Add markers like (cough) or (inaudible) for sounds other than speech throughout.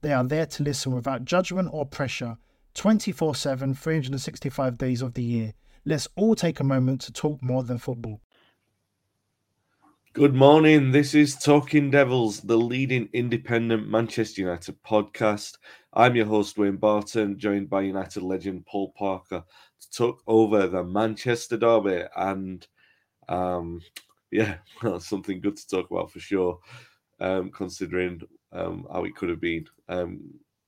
They are there to listen without judgment or pressure 24 7, 365 days of the year. Let's all take a moment to talk more than football. Good morning. This is Talking Devils, the leading independent Manchester United podcast. I'm your host, Wayne Barton, joined by United legend Paul Parker to talk over the Manchester Derby. And um, yeah, (laughs) something good to talk about for sure, um, considering um, how it could have been. Um,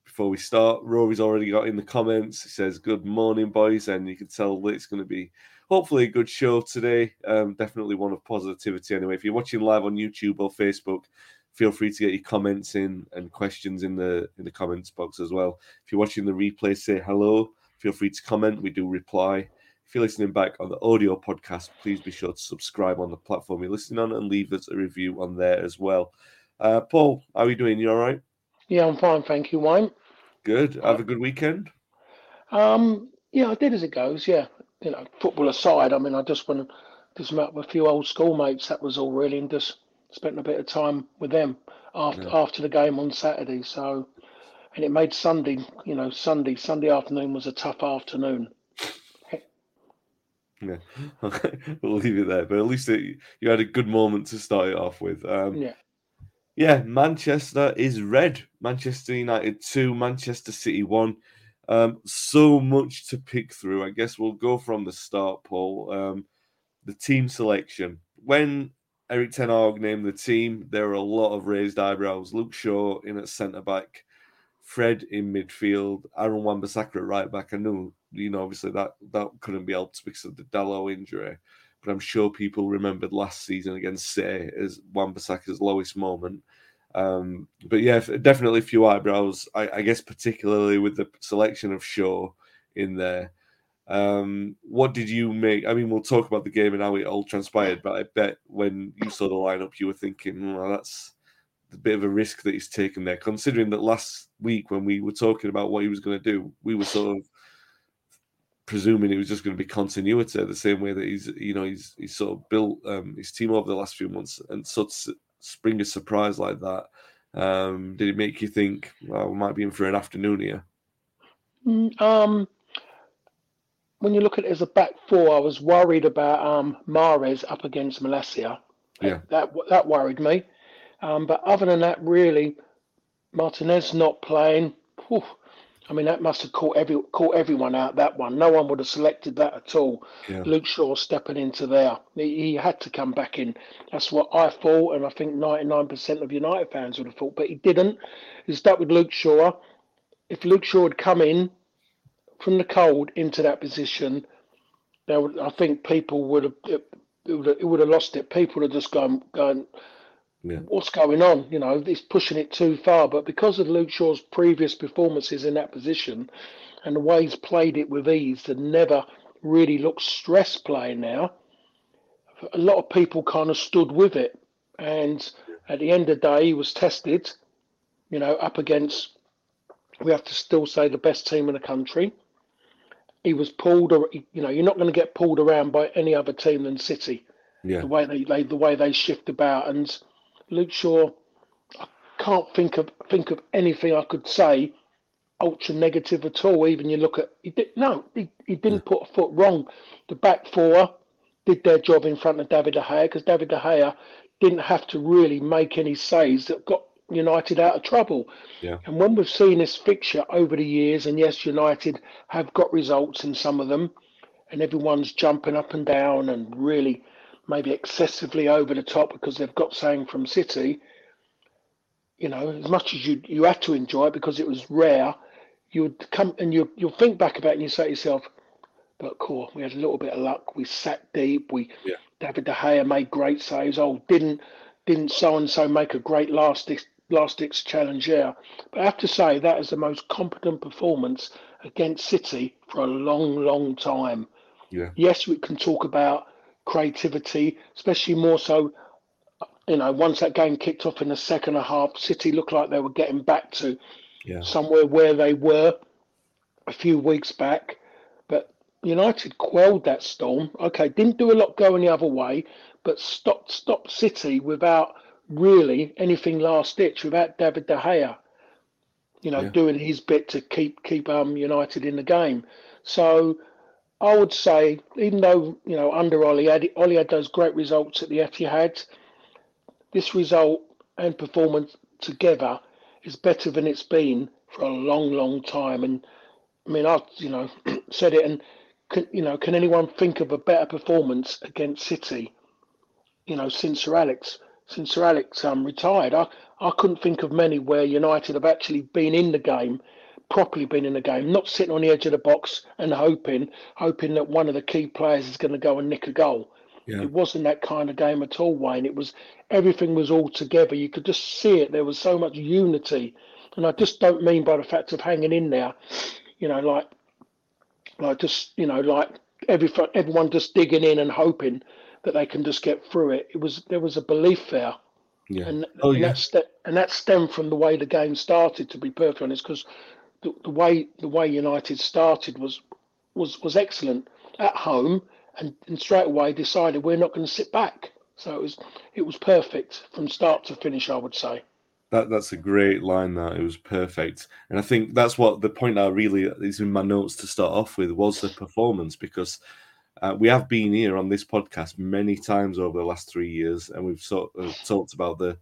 before we start, Rory's already got in the comments. He says, Good morning, boys. And you can tell that it's going to be hopefully a good show today. Um, definitely one of positivity anyway. If you're watching live on YouTube or Facebook, feel free to get your comments in and questions in the in the comments box as well. If you're watching the replay, say hello. Feel free to comment. We do reply. If you're listening back on the audio podcast, please be sure to subscribe on the platform you're listening on and leave us a review on there as well. Uh, Paul, how are you doing? You all right? Yeah, I'm fine, thank you, Wayne. Good. Have a good weekend. Um, yeah, I did as it goes. Yeah, you know, football aside, I mean, I just went just met with a few old schoolmates. That was all really, and just spent a bit of time with them after yeah. after the game on Saturday. So, and it made Sunday, you know, Sunday Sunday afternoon was a tough afternoon. Yeah, okay, (laughs) we'll leave it there. But at least it, you had a good moment to start it off with. Um, yeah. Yeah, Manchester is red. Manchester United 2, Manchester City 1. Um, so much to pick through. I guess we'll go from the start, Paul. Um, the team selection. When Erik Ten Hag named the team, there were a lot of raised eyebrows. Luke Shaw in at centre back, Fred in midfield, Aaron Wan-Bissaka at right back. I knew, you know, obviously that that couldn't be helped because of the Dalot injury but I'm sure people remembered last season against City as Wan-Bissaka's lowest moment. Um, but yeah, definitely a few eyebrows. I, I, guess particularly with the selection of Shaw in there. Um, what did you make? I mean, we'll talk about the game and how it all transpired, but I bet when you saw the lineup, you were thinking, well, that's a bit of a risk that he's taken there, considering that last week when we were talking about what he was going to do, we were sort of presuming it was just going to be continuity the same way that he's you know he's he's sort of built um, his team over the last few months. And such spring a surprise like that. Um, did it make you think well we might be in for an afternoon here mm, um when you look at it as a back four i was worried about um Mahrez up against Malacia yeah. that that worried me. Um, but other than that really Martinez not playing. Whew, I mean, that must have caught every caught everyone out that one. No one would have selected that at all. Yeah. Luke Shaw stepping into there, he, he, had to come back in. That's what I thought, and I think ninety nine percent of United fans would have thought, but he didn't. He stuck with Luke Shaw. If Luke Shaw had come in from the cold into that position, there would, I think people would have it, it would have, it would have lost it. People would have just gone gone yeah. what's going on? You know, it's pushing it too far. But because of Luke Shaw's previous performances in that position and the way he's played it with ease and never really looked stressed playing now, a lot of people kind of stood with it. And at the end of the day, he was tested, you know, up against, we have to still say, the best team in the country. He was pulled, or you know, you're not going to get pulled around by any other team than City. Yeah. The way they, they the way they shift about and Luke Shaw, I can't think of think of anything I could say ultra negative at all. Even you look at he did no, he, he didn't put a foot wrong. The back four did their job in front of David De Gea because David De Gea didn't have to really make any saves that got United out of trouble. Yeah. And when we've seen this fixture over the years, and yes, United have got results in some of them, and everyone's jumping up and down and really maybe excessively over the top because they've got something from City. You know, as much as you you had to enjoy it because it was rare, you would come and you you'll think back about it and you say to yourself, but cool, we had a little bit of luck. We sat deep. We Yeah. David De Gea made great saves. Oh, didn't didn't so and so make a great last last ditch challenge? Yeah, but I have to say that is the most competent performance against City for a long, long time. Yeah. Yes, we can talk about creativity, especially more so. You know, once that game kicked off in the second half, City looked like they were getting back to Yeah. somewhere where they were a few weeks back. But United quelled that storm. Okay, didn't do a lot going the other way, but stopped stopped City without really anything last ditch, without David De Gea, you know, Yeah. doing his bit to keep keep um United in the game. So I would say, even though you know under had, Ollie had those great results at the Etihad, this result and performance together is better than it's been for a long, long time. And I mean, I've you know (clears throat) said it, and can, you know, can anyone think of a better performance against City? You know, since Sir Alex, since Sir Alex um, retired, I I couldn't think of many where United have actually been in the game, properly been in the game, not sitting on the edge of the box and hoping, hoping that one of the key players is going to go and nick a goal. Yeah. It wasn't that kind of game at all, Wayne. It was everything was all together. You could just see it. There was so much unity, and I just don't mean by the fact of hanging in there, you know, like, like just you know, like every everyone just digging in and hoping that they can just get through it. It was there was a belief there, Yeah. and, Oh, and yeah. that and that stemmed from the way the game started. To be perfectly honest, because the, way the way United started was was was excellent at home, and, and straight away decided we're not going to sit back. So it was it was perfect from start to finish. I would say. That that's a great line. That it was perfect, and I think that's what the point I really is in my notes to start off with was the performance because uh, we have been here on this podcast many times over the last three years, and we've sort of talked about the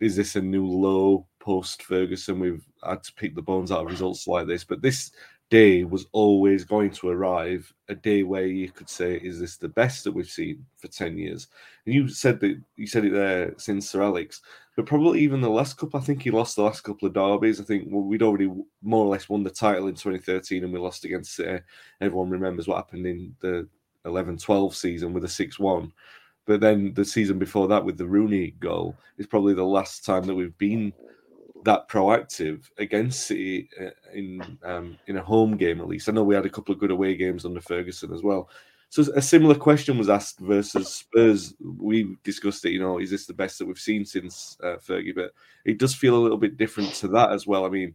is this a new low post Ferguson? We've had to pick the bones out of results like this, but this day was always going to arrive a day where you could say, is this the best that we've seen for 10 years? And you said that you said it there since Sir Alex, but probably even the last couple, I think he lost the last couple of derbies. I think well, we'd already more or less won the title in 2013 and we lost against City. Everyone remembers what happened in the 11 12 season with a 6 1. But then the season before that with the Rooney goal is probably the last time that we've been that proactive against City uh, in um, in a home game at least. I know we had a couple of good away games under Ferguson as well. So a similar question was asked versus Spurs. We discussed it. You know, is this the best that we've seen since uh, Fergie? But it does feel a little bit different to that as well. I mean,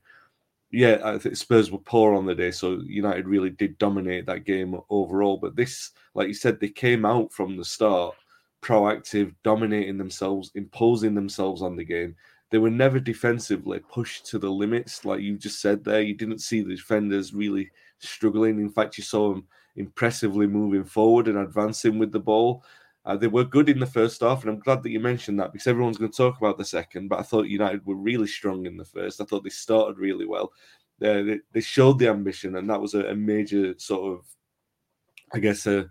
yeah, I think Spurs were poor on the day, so United really did dominate that game overall. But this, like you said, they came out from the start proactive, dominating themselves, imposing themselves on the game. They were never defensively pushed to the limits, like you just said there. You didn't see the defenders really struggling. In fact, you saw them impressively moving forward and advancing with the ball. Uh, they were good in the first half, and I'm glad that you mentioned that because everyone's going to talk about the second. But I thought United were really strong in the first. I thought they started really well. Uh, they, they showed the ambition, and that was a, a major sort of, I guess, a,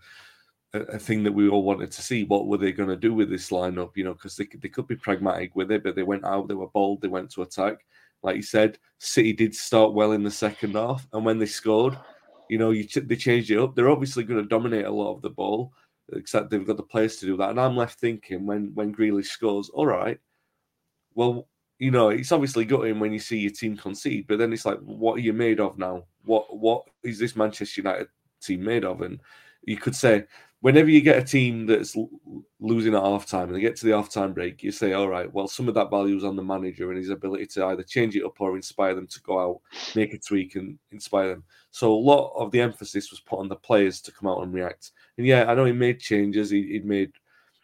a, thing that we all wanted to see. What were they going to do with this lineup? You know, because they, they could be pragmatic with it, but they went out, they were bold, they went to attack. Like you said, City did start well in the second half, and when they scored, you know, you ch- they changed it up. They're obviously going to dominate a lot of the ball, except they've got the players to do that. And I'm left thinking when when Grealish scores, all right, well, you know, it's obviously gutting when you see your team concede, but then it's like, what are you made of now? What what is this Manchester United team made of? And you could say, whenever you get a team that's losing at half time and they get to the half time break, you say, all right, well, some of that value is on the manager and his ability to either change it up or inspire them to go out, make a tweak and inspire them. So a lot of the emphasis was put on the players to come out and react. And yeah, I know he made changes. He, he'd made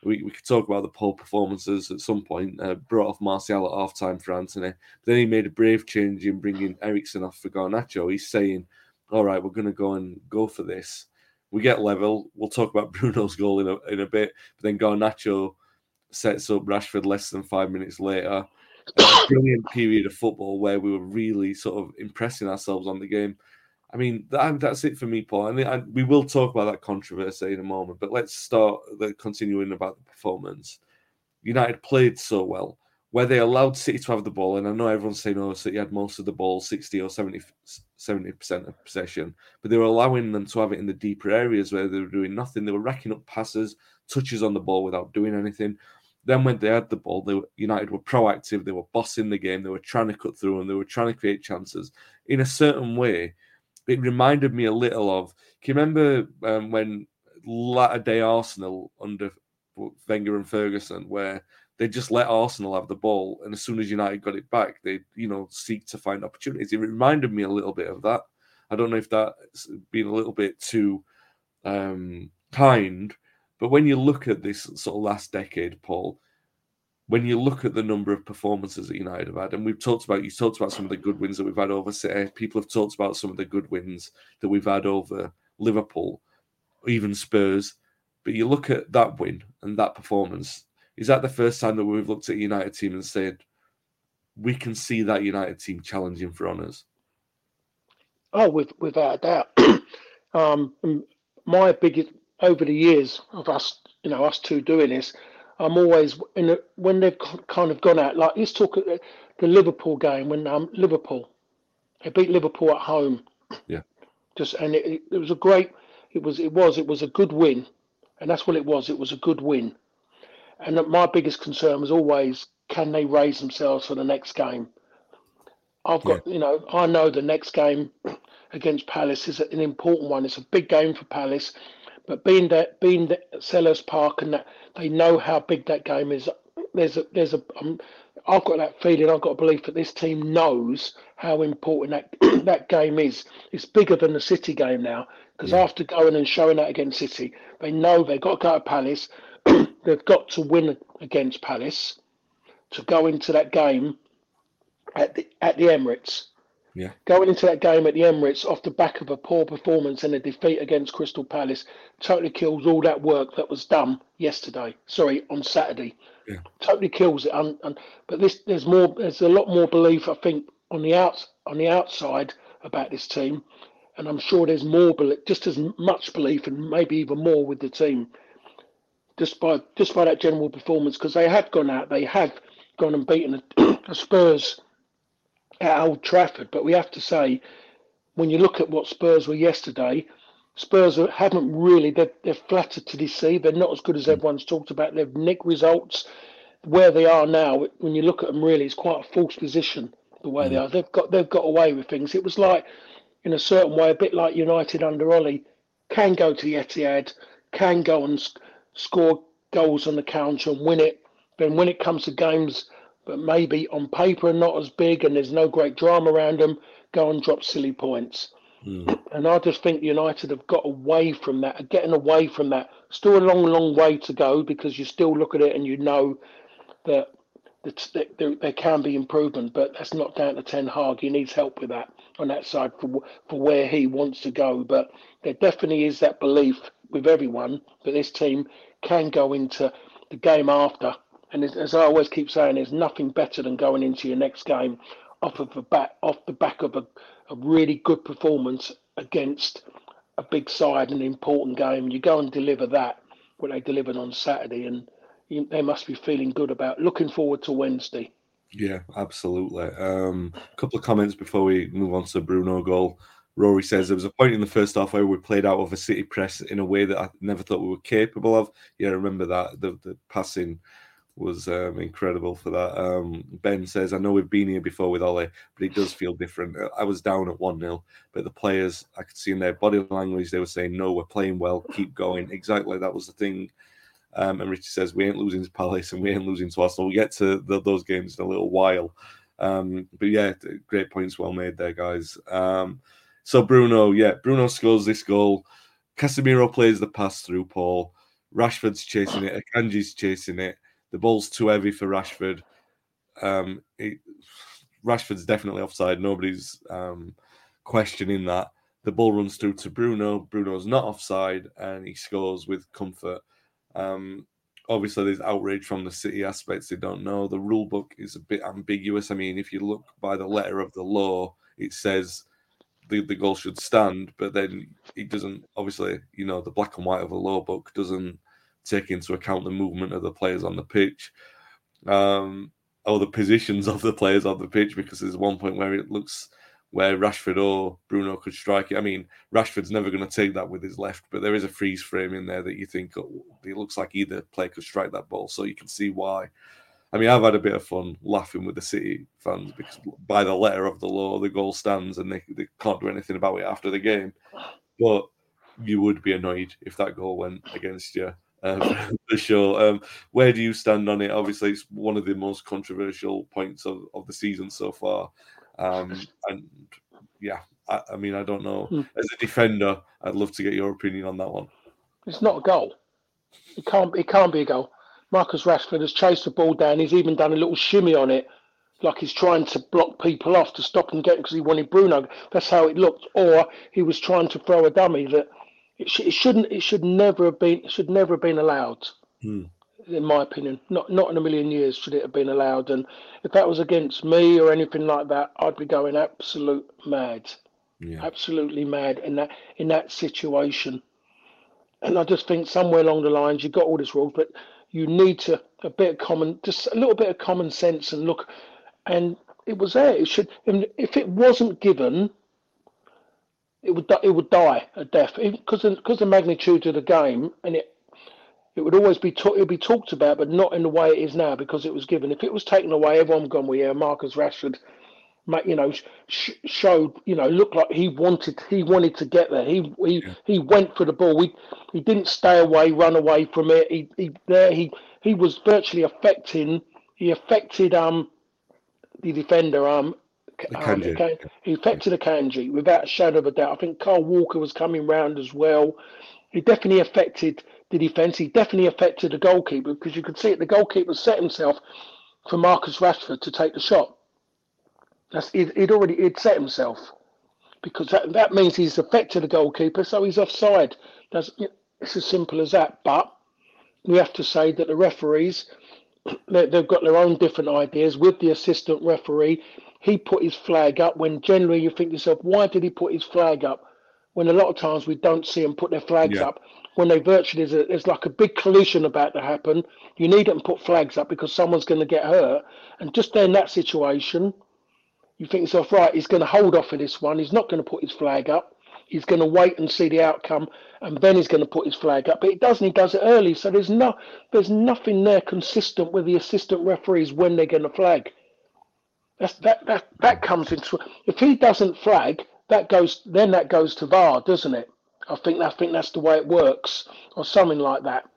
we, we could talk about the poor performances at some point. Uh, brought off Martial at half time for Antony. But then he made a brave change in bringing Eriksen off for Garnacho. He's saying, all right, we're going to go and go for this. We get level. We'll talk about (laughs) Bruno's goal in a, in a bit. But then Garnacho sets up Rashford less than five minutes later. A brilliant period of football where we were really sort of impressing ourselves on the game. I mean, that, that's it for me, Paul. And, we will talk about that controversy in a moment. But let's start the continuing about the performance. United played so well, where they allowed City to have the ball. And I know everyone's saying, oh, City had most of the ball, 60 or 70, 70% of possession, but they were allowing them to have it in the deeper areas where they were doing nothing. They were racking up passes, touches on the ball without doing anything. Then when they had the ball, they were, United were proactive. They were bossing the game. They were trying to cut through and they were trying to create chances in a certain way it reminded me a little of. Can you remember um, when latter day Arsenal under Wenger and Ferguson, where they just let Arsenal have the ball, and as soon as United got it back, they you know seek to find opportunities. It reminded me a little bit of that. I don't know if that's been a little bit too um, kind, but when you look at this sort of last decade, Paul, when you look at the number of performances that United have had, and we've talked about, you talked about some of the good wins that we've had over City. People have talked about some of the good wins that we've had over Liverpool, even Spurs. But you look at that win and that performance. Is that the first time that we've looked at a United team and said we can see that United team challenging for honours? Oh, with, without a doubt. (clears throat) um, my biggest over the years of us, you know, us two doing this I'm always in a, when they've kind of gone out. Like let's talk the, the Liverpool game when um, Liverpool they beat Liverpool at home. Yeah. (clears throat) Just and it, it was a great. It was it was it was a good win, and that's what it was. It was a good win, and my biggest concern was always can they raise themselves for the next game. I've got yeah. you know I know the next game (clears throat) against Palace is an important one. It's a big game for Palace, but being that being that Selhurst Park and that they know how big that game is. There's a there's a um, I've got that feeling. I've got a belief that this team knows how important that (clears throat) that game is. It's bigger than the City game now because yeah. after going and showing that against City, they know they've got to go to Palace. They've got to win against Palace to go into that game at the at the Emirates yeah. Going into that game at the Emirates off the back of a poor performance and a defeat against Crystal Palace totally kills all that work that was done yesterday. Sorry, on Saturday. Yeah. Totally kills it. And, and but this there's more there's a lot more belief I think on the out on the outside about this team. And I'm sure there's more belief, just as much belief and maybe even more with the team. Just by just by that general performance, because they have gone out, they have gone and beaten (clears throat) the Spurs at Old Trafford. But we have to say, when you look at what Spurs were yesterday, Spurs haven't really, they're, they're flattered to deceive. They're not as good as hmm. everyone's talked about. They've nicked results. Where they are now, when you look at them, really, it's quite a false position the way mm. they hmm. are. They've got they've got away with things. It was like, in a certain way, a bit like United under Ollie, can go to the Etihad, can go and score goals on the counter and win it. Then when it comes to games but maybe on paper are not as big and there's no great drama around them, go and drop silly points. Mm. And I just think United have got away from that, are getting away from that. Still a long, long way to go because you still look at it and you know that, that there, there can be improvement, but that's not down to Ten Hag. He needs help with that on that side for for where he wants to go. But there definitely is that belief with everyone that this team can go into the game after and as I always keep saying, there's nothing better than going into your next game off of the back off the back of a, a really good performance against a big side, an important game. You go and deliver that what they delivered on Saturday, and you, they must be feeling good about looking forward to Wednesday. Yeah, absolutely. Um, a couple of comments before we move on to Bruno goal. Rory says there was a point in the first half where we played out of a City press in a way that I never thought we were capable of. Yeah, I remember that the the passing was um, incredible for that. Um, ben says, I know we've been here before with Ollie, but it does (sighs) feel different. Uh, I was down at 1 0, but the players, I could see in their body language, they were saying, No, we're playing well, (sighs) keep going. Exactly, that was the thing. Um, and Richie says, We ain't losing to Palace and we ain't losing to Arsenal. We'll get to the, those games in a little while. Um, but yeah, great points well made there, guys. So Bruno, yeah, Bruno scores this goal. Casemiro plays the pass through Paul. Rashford's chasing it, Akanji's chasing it. The ball's too heavy for Rashford. Um, it, Rashford's definitely offside. Nobody's um, questioning that. The ball runs through to Bruno. Bruno's not offside, and he scores with comfort. Um, obviously, there's outrage from the City aspects. They don't know. The rule book is a bit ambiguous. I mean, if you look by the letter of the law, it says the, the goal should stand, but then it doesn't. Obviously, you know, the black and white of a law book doesn't take into account the movement of the players on the pitch. Um, or the positions of the players on the pitch because there's one point where it looks where Rashford or Bruno could strike it. I mean, Rashford's never going to take that with his left, but there is a freeze frame in there that you think oh, it looks like either player could strike that ball, so you can see why. I mean, I've had a bit of fun laughing with the City fans because by the letter of the law, the goal stands and they, they can't do anything about it after the game. But you would be annoyed if that goal went against you um, (laughs) for sure. Um, where do you stand on it? Obviously, it's one of the most controversial points of, of the season so far. Um, and yeah, I, I, mean, I don't know. Hmm. As a defender, I'd love to get your opinion on that one. It's not a goal. It can't. It can't be a goal. Marcus Rashford has chased the ball down. He's even done a little shimmy on it, like he's trying to block people off to stop him getting because he wanted Bruno. That's how it looked. Or he was trying to throw a dummy that it, sh- it shouldn't. It should never have been. It should never have been allowed. Hmm. In my opinion, not not in a million years should it have been allowed. And if that was against me or anything like that, I'd be going absolute mad, yeah. absolutely mad in that in that situation. And I just think somewhere along the lines, you've got all this rules, but you need to a bit of common, just a little bit of common sense and look. And it was there. It should. If it wasn't given, it would it would die a death because because the magnitude of the game and it it would always be it would be talked about, but not in the way it is now because it was given. If it was taken away, everyone gone. Well, yeah, Marcus Rashford, you know, sh- showed you know looked like he wanted he wanted to get there. He he yeah. he went for the ball. We he didn't stay away, run away from it. He he there he he was virtually affecting. He affected um the defender um um, he affected Akanji without a shadow of a doubt. I think Kyle Walker was coming round as well. He definitely affected the defence. He definitely affected the goalkeeper because you could see it. The goalkeeper set himself for Marcus Rashford to take the shot. That's he'd, he'd already he'd set himself because that, that means he's affected the goalkeeper, so he's offside. That's it's as simple as that. But we have to say that the referees (clears throat) they've got their own different ideas with the assistant referee he put his flag up when generally you think to yourself, why did he put his flag up? When a lot of times we don't see them put their flags yeah. up. When they virtually there's, a, there's like a big collision about to happen, you need them to put flags up because someone's going to get hurt. And just in that situation, you think yourself, right, he's going to hold off for this one. He's not going to put his flag up. He's going to wait and see the outcome, and then he's going to put his flag up. But he doesn't. He does it early, so there's no, there's nothing there consistent with the assistant referees when they're going to flag. That's, that that that comes into if he doesn't flag, that goes then that goes to VAR, doesn't it? I think I think that's the way it works, or something like that.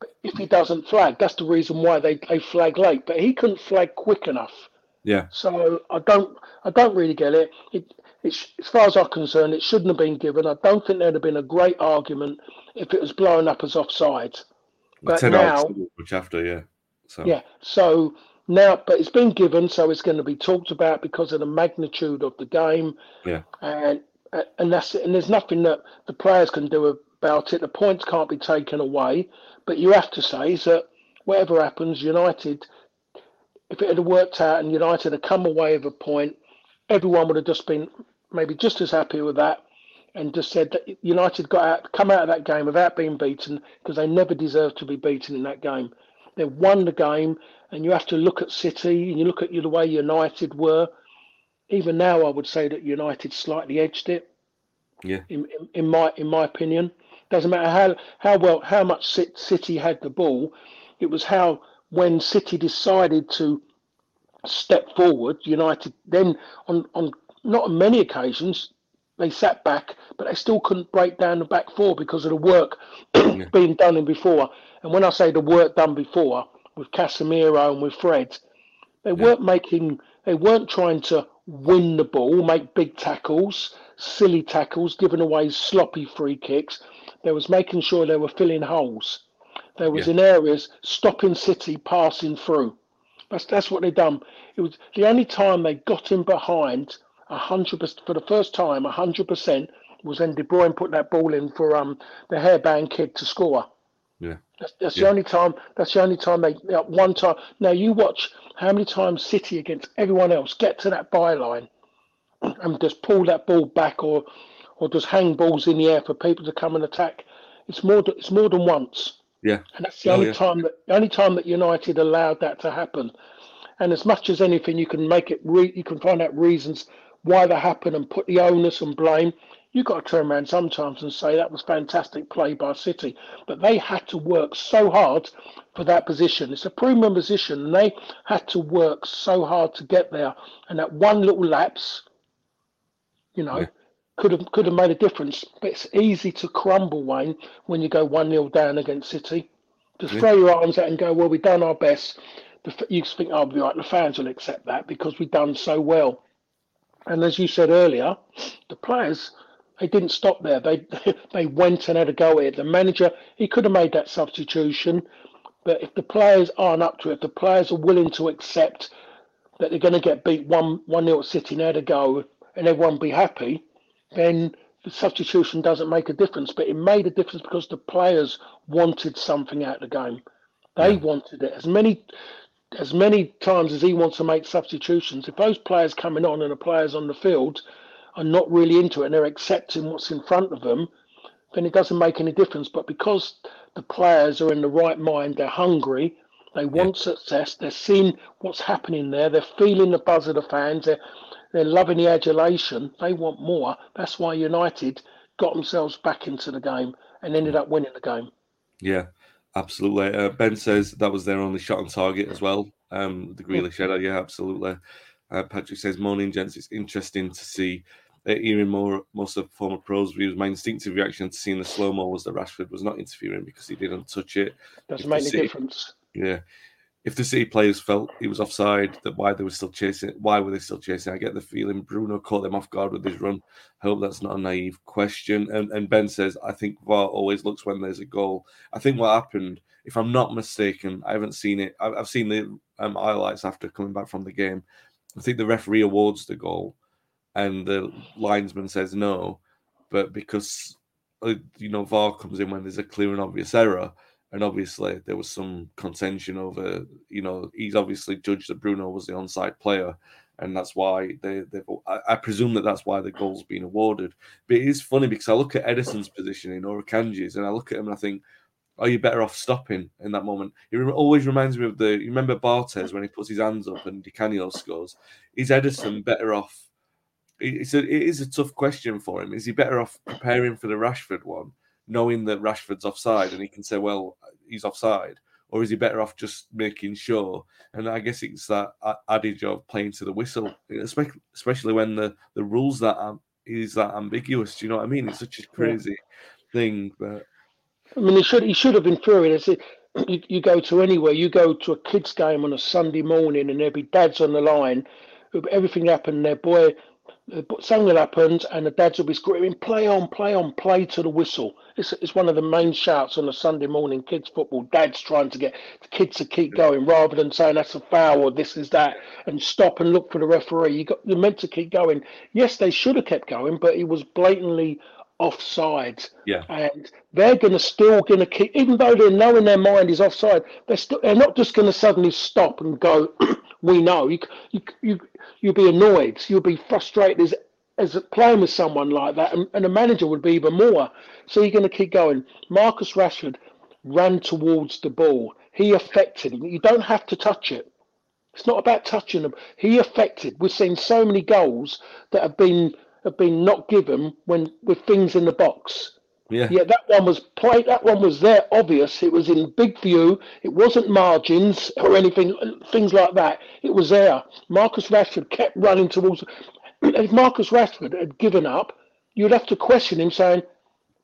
But if he doesn't flag, that's the reason why they, they flag late. But he couldn't flag quick enough. Yeah. So I don't I don't really get it. It it's, as far as I'm concerned, it shouldn't have been given. I don't think there'd have been a great argument if it was blown up as offside. But now, which after yeah. So. Yeah. So now, but it's been given, so it's going to be talked about because of the magnitude of the game. Yeah. And and that's it. And there's nothing that the players can do about it. The points can't be taken away. But you have to say is that whatever happens, United, if it had worked out and United had come away with a point, everyone would have just been maybe just as happy with that and just said that United got out, come out of that game without being beaten because they never deserved to be beaten in that game. They won the game, and you have to look at City and you look at the way United were. Even now, I would say that United slightly edged it. Yeah. In, in, in my in my opinion, doesn't matter how how well how much City had the ball, it was how when City decided to step forward, United then on on not on many occasions they sat back, but they still couldn't break down the back four because of the work (clears throat) yeah. being done in before. And when I say the work done before with Casemiro and with Fred, they yeah. weren't making, they weren't trying to win the ball, make big tackles, silly tackles, giving away sloppy free kicks. They was making sure they were filling holes. There was Yeah. in areas stopping City passing through. That's that's what they done. It was the only time they got in behind hundred percent for the first time. hundred percent was when De Bruyne put that ball in for um the hairband kid to score. Yeah. That's, that's Yeah. the only time. That's the only time they yeah, one time. Now you watch how many times City against everyone else get to that byline and just pull that ball back or or just hang balls in the air for people to come and attack. It's more. It's more than once. Yeah. And that's the Oh, only yeah. time that the only time that United allowed that to happen. And as much as anything, you can make it. Re- you can find out reasons why that happened and put the onus and blame. You've got to turn around sometimes and say that was fantastic play by City, but they had to work so hard for that position. It's a premium position, and they had to work so hard to get there. And that one little lapse, you know, Yeah. Could have could have made a difference. But it's easy to crumble, Wayne, when you go one 0 down against City. Just Yeah. throw your arms out and go, well, we've done our best. You think, oh, be right, the fans will accept that because we've done so well. And as you said earlier, the players they didn't stop there. They (laughs) they went and had a go at it. The manager he could have made that substitution, but if the players aren't up to it, if the players are willing to accept that they're going to get beat one one nil at City and had a go, and everyone be happy, then the substitution doesn't make a difference. But it made a difference because the players wanted something out of the game. They wanted it as many as many times as he wants to make substitutions. If those players coming on and the players on the field are not really into it and they're accepting what's in front of them, then it doesn't make any difference. But because the players are in the right mind, they're hungry, they want success, they're seeing what's happening there, they're feeling the buzz of the fans, they're they're loving the adulation, they want more. That's why United got themselves back into the game and ended up winning the game. Yeah, absolutely. Uh, ben says that was their only shot on target as well. Um, the Grealish header, yeah, absolutely. Uh, Patrick says, "Morning, gents. It's interesting to see uh, hearing more most of former pros' views. My instinctive reaction to seeing the slow mo was that Rashford was not interfering because he didn't touch it. Doesn't make any difference. Yeah." If the City players felt he was offside, that why they were still chasing, why were they still chasing? I get the feeling Bruno caught them off guard with his run. Hope that's not a naive question. And, and Ben says, I think VAR always looks when there's a goal. I think what happened, if I'm not mistaken, I haven't seen it. I've, I've seen the um, highlights after coming back from the game. I think the referee awards the goal, and the linesman says no, but because uh, you know VAR comes in when there's a clear and obvious error, and obviously there was some contention over. You know, he's obviously judged that Bruno was the onside player, and that's why they. They've, I, I presume that that's why the goal's been awarded. But it is funny because I look at Ederson's positioning or Kanji's, and I look at him and I think, are you better off stopping in that moment? It always reminds me of the. You remember Barthez when he puts his hands up and Di Canio scores. Is Edison better off? It's a, it is a tough question for him. Is he better off preparing for the Rashford one, knowing that Rashford's offside, and he can say, "Well, he's offside," or is he better off just making sure? And I guess it's that adage of playing to the whistle, especially especially when the the rules that am- is that ambiguous. Do you know what I mean? It's such a crazy thing, but I mean, he should he should have been through it. You, you go to anywhere, you go to a kids' game on a Sunday morning, and there'll be dads on the line. Everything happened. Their boy, uh, something happens, and the dads will be screaming, "Play on, play on, play to the whistle." It's it's one of the main shouts on a Sunday morning kids football. Dads trying to get the kids to keep going rather than saying that's a foul or this is that, and stop and look for the referee. You got you're meant to keep going. Yes, they should have kept going, but he was blatantly offside yeah, and they're going to still going to keep, even though they know in their mind is offside, they're still they're not just going to suddenly stop and go. (clears throat) we know you you you you'll be annoyed, you'll be frustrated as as playing with someone like that, and, and the manager would be even more. So you're going to keep going. Marcus Rashford ran towards the ball. He affected him. You don't have to touch it. It's not about touching them. He affected. We've seen so many goals that have been have been not given when with things in the box. yeah, Yeah, that one was played. That one was there, obvious. It was in big view. It wasn't margins or anything, things like that. It was there. Marcus Rashford kept running towards. (clears throat) If Marcus Rashford had given up, you'd have to question him, saying,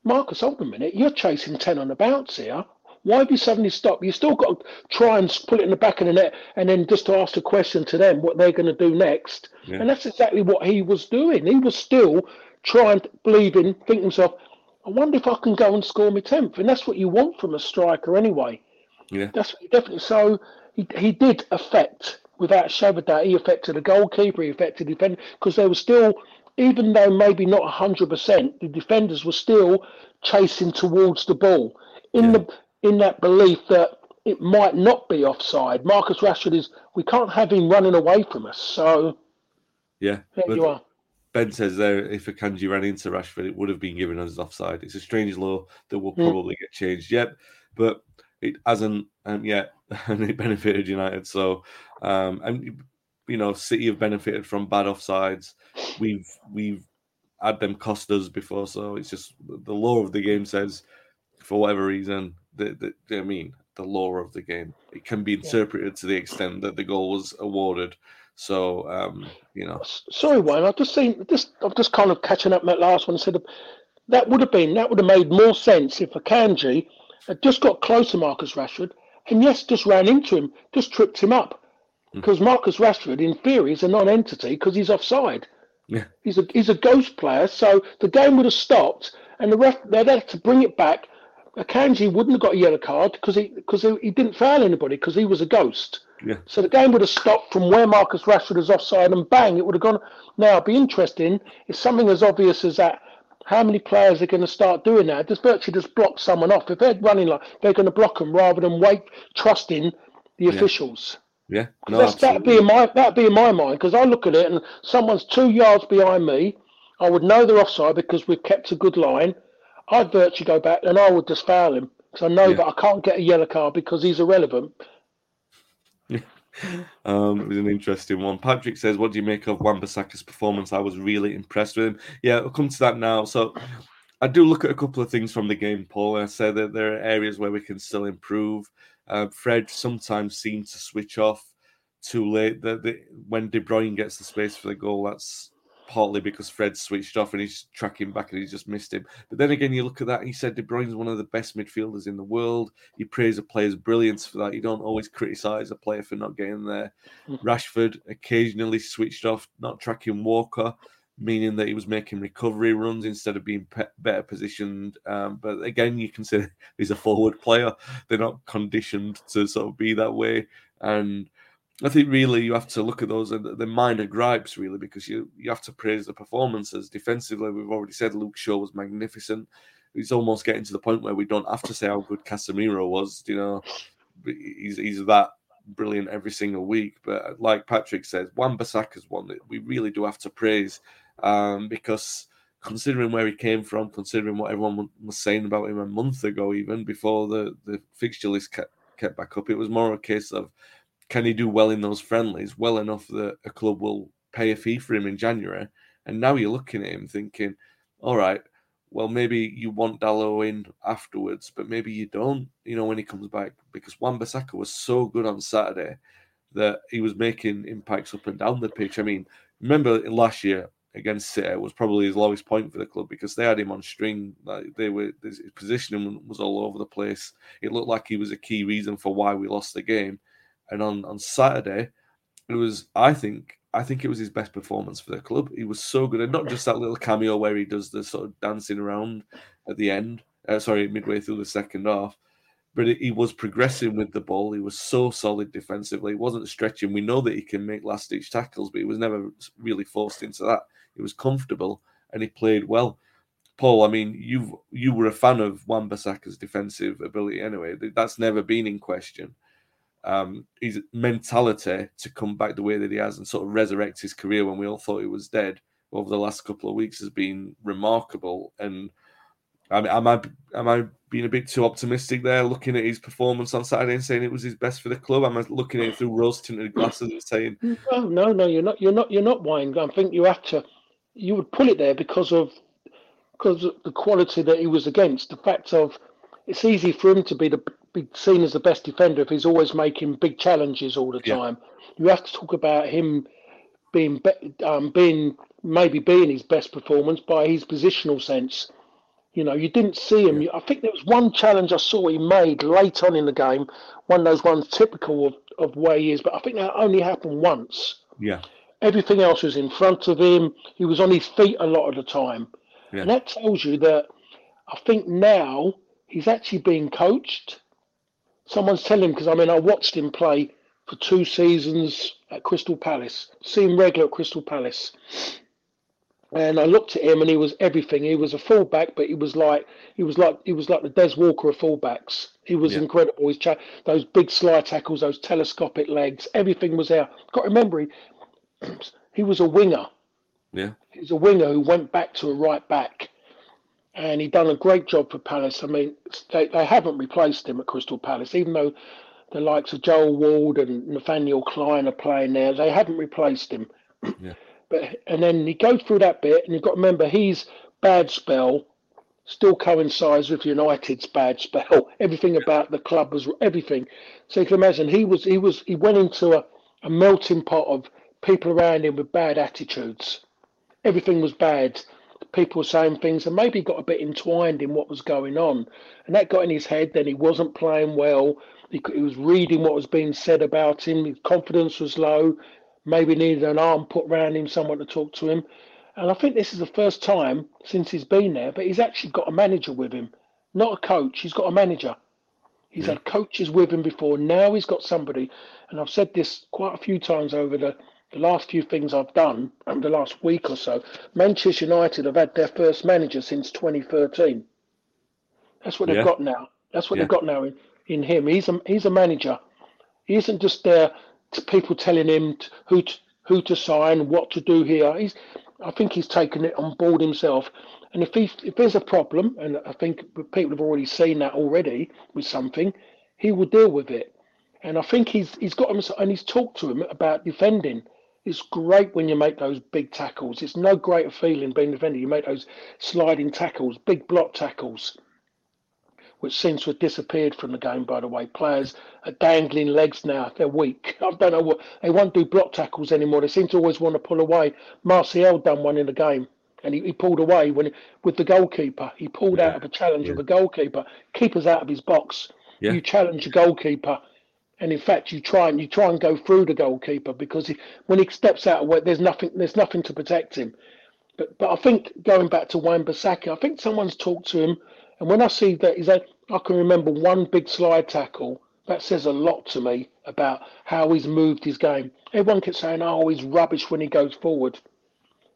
"Marcus, hold a minute. You're chasing ten on the bounce here. Why have you suddenly stopped? You still got to try and put it in the back of the net, and then just to ask a question to them what they're going to do next. Yeah. And that's exactly what he was doing. He was still trying, believing, thinking himself, I wonder if I can go and score my tenth. And that's what you want from a striker anyway. Yeah. That's definitely so. He, he did affect, without a shadow of doubt, he affected the goalkeeper, he affected the defender, because they were still, even though maybe not 100%, the defenders were still chasing towards the ball in Yeah. the in that belief that it might not be offside. Marcus Rashford is, we can't have him running away from us. So Yeah. there you are. Ben says there if a Akanji ran into Rashford, it would have been given as offside. It's a strange law that will Mm. probably get changed yet, but it hasn't um, yet, (laughs) and it benefited United. So, um, and you know, City have benefited from bad offsides. We've we've had them cost us before, so it's just the law of the game says, for whatever reason, that the, I mean, the law of the game. It can be interpreted to the extent that the goal was awarded. So, um, you know, Sorry, Wayne. I've just seen this. I'm just kind of catching up that last one. Said that would have been that would have made more sense if Akanji had just got close to Marcus Rashford and yes, just ran into him, just tripped him up. Because Marcus Rashford, in theory, is a non-entity because he's offside. Yeah. He's a he's a ghost player, so the game would have stopped, and the ref they'd have to bring it back. Akanji wouldn't have got a yellow card because he because he, he didn't foul anybody because he was a ghost. Yeah. So the game would have stopped from where Marcus Rashford is offside, and bang, it would have gone. Now, it'd be interesting if something as obvious as that. How many players are going to start doing that? Just virtually just block someone off. If they're running like they're going to block them rather than wait, trusting the officials. yeah, no, That's, that'd be in my that'd be in my mind because I look at it and someone's two yards behind me. I would know they're offside because we've kept a good line. I'd virtually go back and I would just foul him because I know Yeah. that I can't get a yellow card because he's irrelevant. (laughs) Um, it was an interesting one. Patrick says, "What do you make of Wan-Bissaka's performance? I was really impressed with him." Yeah, I'll come to that now. So, I do look at a couple of things from the game, Paul. And I say that there are areas where we can still improve. Uh, Fred sometimes seems to switch off too late. The, when De Bruyne gets the space for the goal, that's partly because Fred switched off and he's tracking back and he just missed him. But then again, you look at that, and he said De Bruyne's one of the best midfielders in the world. You praise a player's brilliance for that. You don't always criticize a player for not getting there. Rashford occasionally switched off, not tracking Walker, meaning that he was making recovery runs instead of being pe- better positioned. Um, but again, you consider (laughs) he's a forward player. They're not conditioned to sort of be that way. And I think really you have to look at those and the minor gripes really because you you have to praise the performances defensively. We've already said Luke Shaw was magnificent. It's almost getting to the point where we don't have to say how good Casemiro was. You know, he's he's that brilliant every single week. But like Patrick says, Wan Bissaka's one that we really do have to praise um, because considering where he came from, considering what everyone was saying about him a month ago, even before the the fixture list kept kept back up, it was more a case of can he do well in those friendlies, well enough that a club will pay a fee for him in January? And now you're looking at him thinking, all right, well, maybe you want Dalot in afterwards, but maybe you don't, you know, when he comes back, because Wan Bissaka was so good on Saturday that he was making impacts up and down the pitch. I mean, remember last year against City was probably his lowest point for the club because they had him on string. Like they were his positioning was all over the place. It looked like he was a key reason for why we lost the game. And on, on Saturday, it was I think I think it was his best performance for the club. He was so good, and not just that little cameo where he does the sort of dancing around at the end. Uh, sorry, midway through the second half, but he was progressing with the ball. He was so solid defensively. He wasn't stretching. We know that he can make last ditch tackles, but he was never really forced into that. He was comfortable and he played well. Paul, I mean, you you were a fan of Wan Bissaka's defensive ability anyway. That's never been in question um, his mentality to come back the way that he has and sort of resurrect his career when we all thought he was dead over the last couple of weeks has been remarkable. And I mean, am I am I being a bit too optimistic there, looking at his performance on Saturday and saying it was his best for the club? Am I looking at it through rose tinted glasses and saying, No, no, no, you're not. You're not. You're not Wayne. I think you have to. You would pull it there because of because of the quality that he was against. The fact of it's easy for him to be the be seen as the best defender if he's always making big challenges all the Yeah. time. You have to talk about him being be, um, being maybe being his best performance by his positional sense. You know, you didn't see him. I think there was one challenge I saw he made late on in the game, one of those ones typical of, of where he is, but I think that only happened once. Yeah. Everything else was in front of him. He was on his feet a lot of the time. Yeah. And that tells you that I think now he's actually being coached. Someone's telling him, because I mean, I watched him play for two seasons at Crystal Palace, see him regular at Crystal Palace. And I looked at him, and he was everything. He was a fullback, but he was like he was like he was like the Des Walker of fullbacks. He was Yeah. incredible. His cha- those big slide tackles, those telescopic legs, everything was there. Got to remember, he, (clears throat) he was a winger. Yeah. He was a winger who went back to a right back, and he done a great job for Palace. I mean, they, they haven't replaced him at Crystal Palace, even though the likes of Joel Ward and Nathaniel Clyne are playing there. They haven't replaced him. Yeah. (clears throat) But and then he goes through that bit, and you've got to remember his bad spell still coincides with United's bad spell. (laughs) Everything about the club was everything. So you can imagine he was he was he went into a, a melting pot of people around him with bad attitudes. Everything was bad. People saying things, and maybe got a bit entwined in what was going on, and that got in his head. Then he wasn't playing well. He, he was reading what was being said about him. His confidence was low. Maybe needed an arm put around him, someone to talk to him. And I think this is the first time since he's been there, but he's actually got a manager with him, not a coach. He's got a manager. He's had coaches with him before. Now he's got somebody, and I've said this quite a few times over the, the last few things I've done, um, the last week or so. Manchester United have had their first manager since 2013. That's what Yeah. they've got now. That's what Yeah. they've got now in, in him. He's a he's a manager. He isn't just there to people telling him t who to, who to sign, what to do here. He's I think he's taken it on board himself. And if he if there's a problem, and I think people have already seen that already with something, he will deal with it. And I think he's he's got him and he's talked to him about defending. It's great when you make those big tackles. It's no greater feeling being defended. You make those sliding tackles, big block tackles, which seems to have disappeared from the game. By the way, players are dangling legs now. They're weak. (laughs) I don't know what they won't do block tackles anymore. They seem to always want to pull away. Martial done one in the game, and he, he pulled away when with the goalkeeper. He pulled out of a challenge of a goalkeeper. Keeper's out of his box. Yeah. You challenge the goalkeeper and in fact you try and you try and go through the goalkeeper because he, when he steps out of way, there's nothing there's nothing to protect him. But but I think going back to Wan Bissaka, I think someone's talked to him, and when I see that he's had, I can remember one big slide tackle that says a lot to me about how he's moved his game. Everyone kept saying, "Oh, he's rubbish when he goes forward."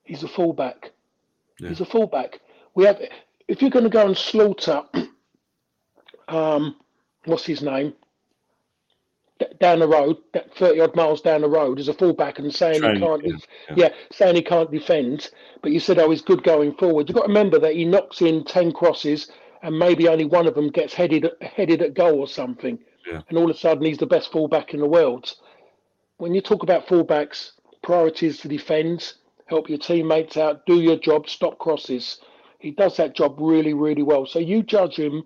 He's a fullback. He's a fullback. We have if you're going to go and slaughter, (clears throat) um, what's his name? Down the road, that thirty odd miles down the road, as a fullback, and saying he can't, yeah, yeah. yeah, saying he can't defend. But you said, oh, he's good going forward. You've got to remember that he knocks in ten crosses, and maybe only one of them gets headed headed at goal or something. Yeah. And all of a sudden, he's the best fullback in the world. When you talk about fullbacks, priority is to defend, help your teammates out, do your job, stop crosses. He does that job really, really well. So you judge him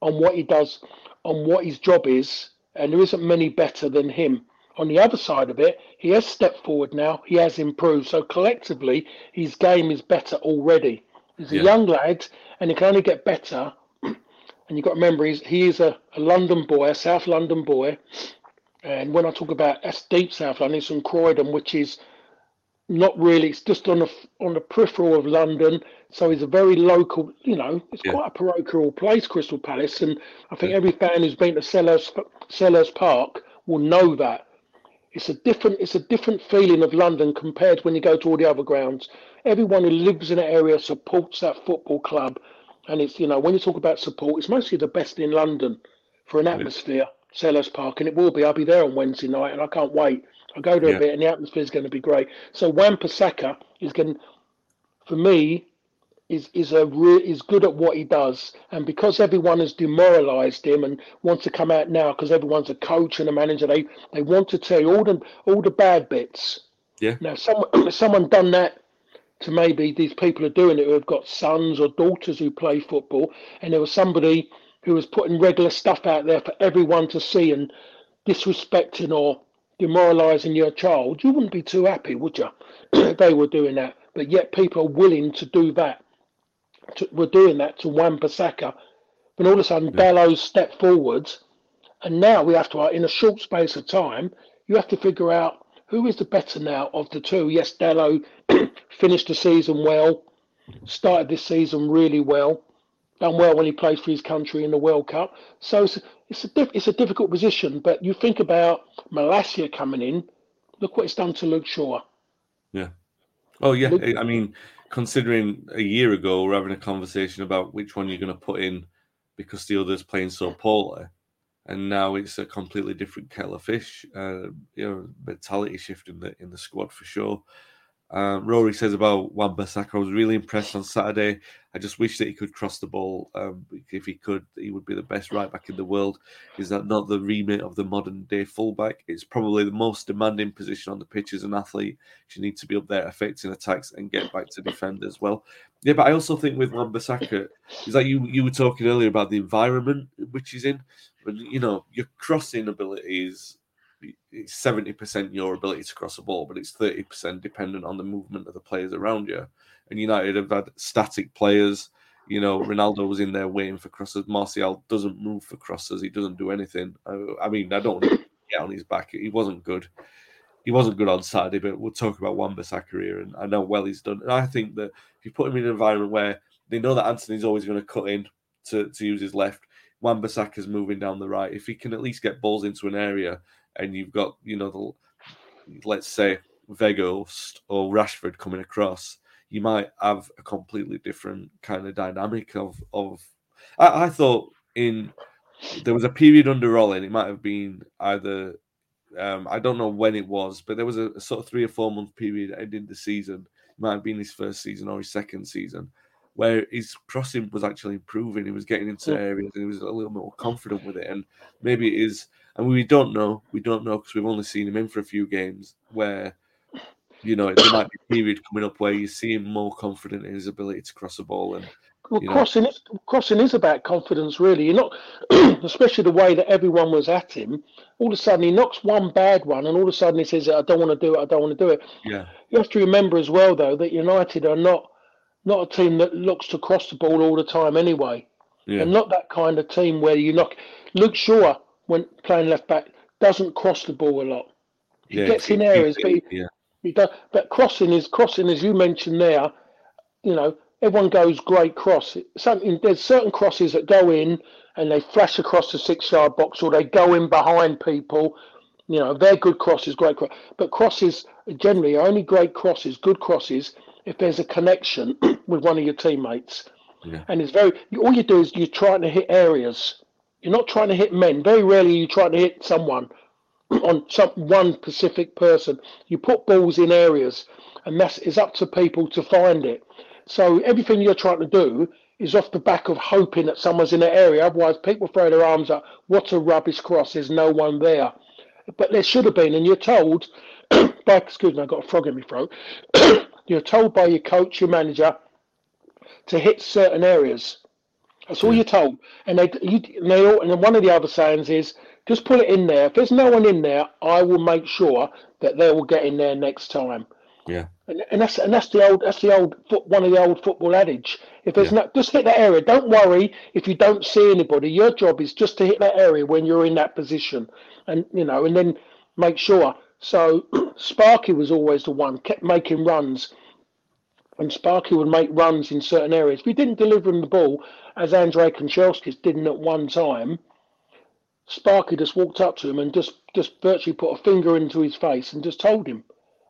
on what he does, on what his job is, and there isn't many better than him. On the other side of it, he has stepped forward now. He has improved. So collectively, his game is better already. He's a Yeah. young lad, and he can only get better. (clears throat) And you've got to remember, he's, he is a, a London boy, a South London boy. And when I talk about that's deep South London, it's from Croydon, which is not really. It's just on the on the peripheral of London, so it's a very local. You know, it's Yeah. quite a parochial place, Crystal Palace, and I think every fan who's been to Selhurst Selhurst Park will know that. It's a different it's a different feeling of London compared to when you go to all the other grounds. Everyone who lives in that area supports that football club, and it's you know when you talk about support, it's mostly the best in London for an atmosphere. Selhurst Park, and it will be. I'll be there on Wednesday night, and I can't wait. I'll go there Yeah. a bit, and the atmosphere is going to be great. So Wan Bissaka is going, for me, is is a re- is good at what he does, and because everyone has demoralised him and wants to come out now because everyone's a coach and a manager, they they want to tell you all the all the bad bits. Yeah. Now, someone (clears throat) someone done that to maybe these people are doing it who have got sons or daughters who play football, and there was somebody who was putting regular stuff out there for everyone to see and disrespecting or demoralising your child, you wouldn't be too happy, would you? (clears throat) if they were doing that. But yet people are willing to do that. To, were doing that to Wan Bissaka. Then all of a sudden, yeah. Dalot stepped forwards, and now we have to, in a short space of time, you have to figure out who is the better now of the two. Yes, Dalot (clears throat) finished the season well, started this season really well, done well when he plays for his country in the World Cup. So it's, it's a diff, it's a difficult position. But you think about Malacia coming in. Look what it's done to Luke Shaw. Yeah. Oh yeah. Luke, I mean, considering a year ago we're having a conversation about which one you're going to put in because the other's playing so poorly, and now it's a completely different kettle of fish. Uh, you know, mentality shift in the in the squad for sure. Um, Rory says about Wan I was really impressed on Saturday. I just wish that he could cross the ball. Um, if he could, he would be the best right back in the world. Is that not the remit of the modern day fullback? It's probably the most demanding position on the pitch as an athlete. You need to be up there affecting attacks and get back to defend as well. Yeah, but I also think with Wan Bissaka, is like you you were talking earlier about the environment which he's in. But you know, your crossing abilities it's seventy percent your ability to cross a ball, but it's thirty percent dependent on the movement of the players around you. And United have had static players. You know, Ronaldo was in there waiting for crosses. Martial doesn't move for crosses. He doesn't do anything. I, I mean, I don't get on his back. He wasn't good. He wasn't good on Saturday, but we'll talk about Wan Bissaka here, and I know well he's done. And I think that if you put him in an environment where they know that Antony's always going to cut in to, to use his left, Wan Bissaka's moving down the right. If he can at least get balls into an area and you've got you know the let's say Weghorst or Rashford coming across, you might have a completely different kind of dynamic of of. I, I thought in there was a period under Rolling. It might have been either um, I don't know when it was, but there was a, a, sort of three or four month period ending the season. It might have been his first season or his second season, where his crossing was actually improving. He was getting into areas and he was a little more confident with it. And maybe it is and we don't know. We don't know because we've only seen him in for a few games where, you know, there might be a period coming up where you see him more confident in his ability to cross a ball. And well, crossing is, crossing is about confidence, really. You're not, (clears throat) especially the way that everyone was at him. All of a sudden, he knocks one bad one, and all of a sudden he says, "I don't want to do it. I don't want to do it." Yeah. You have to remember as well, though, that United are not not a team that looks to cross the ball all the time anyway. Yeah. And not that kind of team where you knock. Luke Shaw when playing left back doesn't cross the ball a lot. He yeah, gets in areas, but he, yeah. he does. But crossing is crossing, as you mentioned there. You know, everyone goes great cross. Something there's certain crosses that go in and they flash across the six-yard box, or they go in behind people. You know, they're good crosses, great cross. But crosses generally are only great crosses, good crosses, if there's a connection (clears throat) with one of your teammates. Yeah. And it's very all you do is you're trying to hit areas you're not trying to hit men. Very rarely you try to hit someone (clears throat) on some one specific person. You put balls in areas, and that is up to people to find it. So everything you're trying to do is off the back of hoping that someone's in the area. Otherwise, people throw their arms up. What a rubbish cross! There's no one there. But there should have been, and you're told (clears throat) by excuse me, I've got a frog in my throat. (clears throat) you're told by your coach, your manager, to hit certain areas. That's all you're told. And they, you, and they all, and one of the other sayings is just put it in there. If there's no one in there, I will make sure that they will get in there next time. Yeah. And, and that's and that's the old that's the old one of the old football adage. If there's yeah. no, just hit that area. Don't worry if you don't see anybody. Your job is just to hit that area when you're in that position, and you know, and then make sure. So (clears throat) Sparky was always the one kept making runs and Sparky would make runs in certain areas. If he didn't deliver him the ball, as Andrei Kanchelskis didn't at one time, Sparky just walked up to him and just, just virtually put a finger into his face and just told him,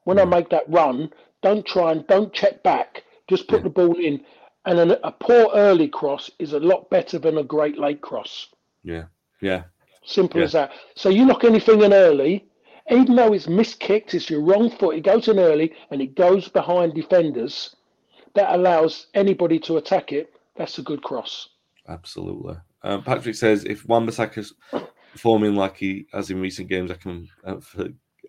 when I hmm. make that run, don't try and don't check back. Just put yeah. the ball in. And an, a poor early cross is a lot better than a great late cross. Yeah, yeah. Simple yeah. as that. So you knock anything in early, even though it's miskicked, it's your wrong foot, it goes in early and it goes behind defenders that allows anybody to attack it, that's a good cross. Absolutely. Um, Patrick says if Wan Bissaka's performing like he has in recent games, I can uh,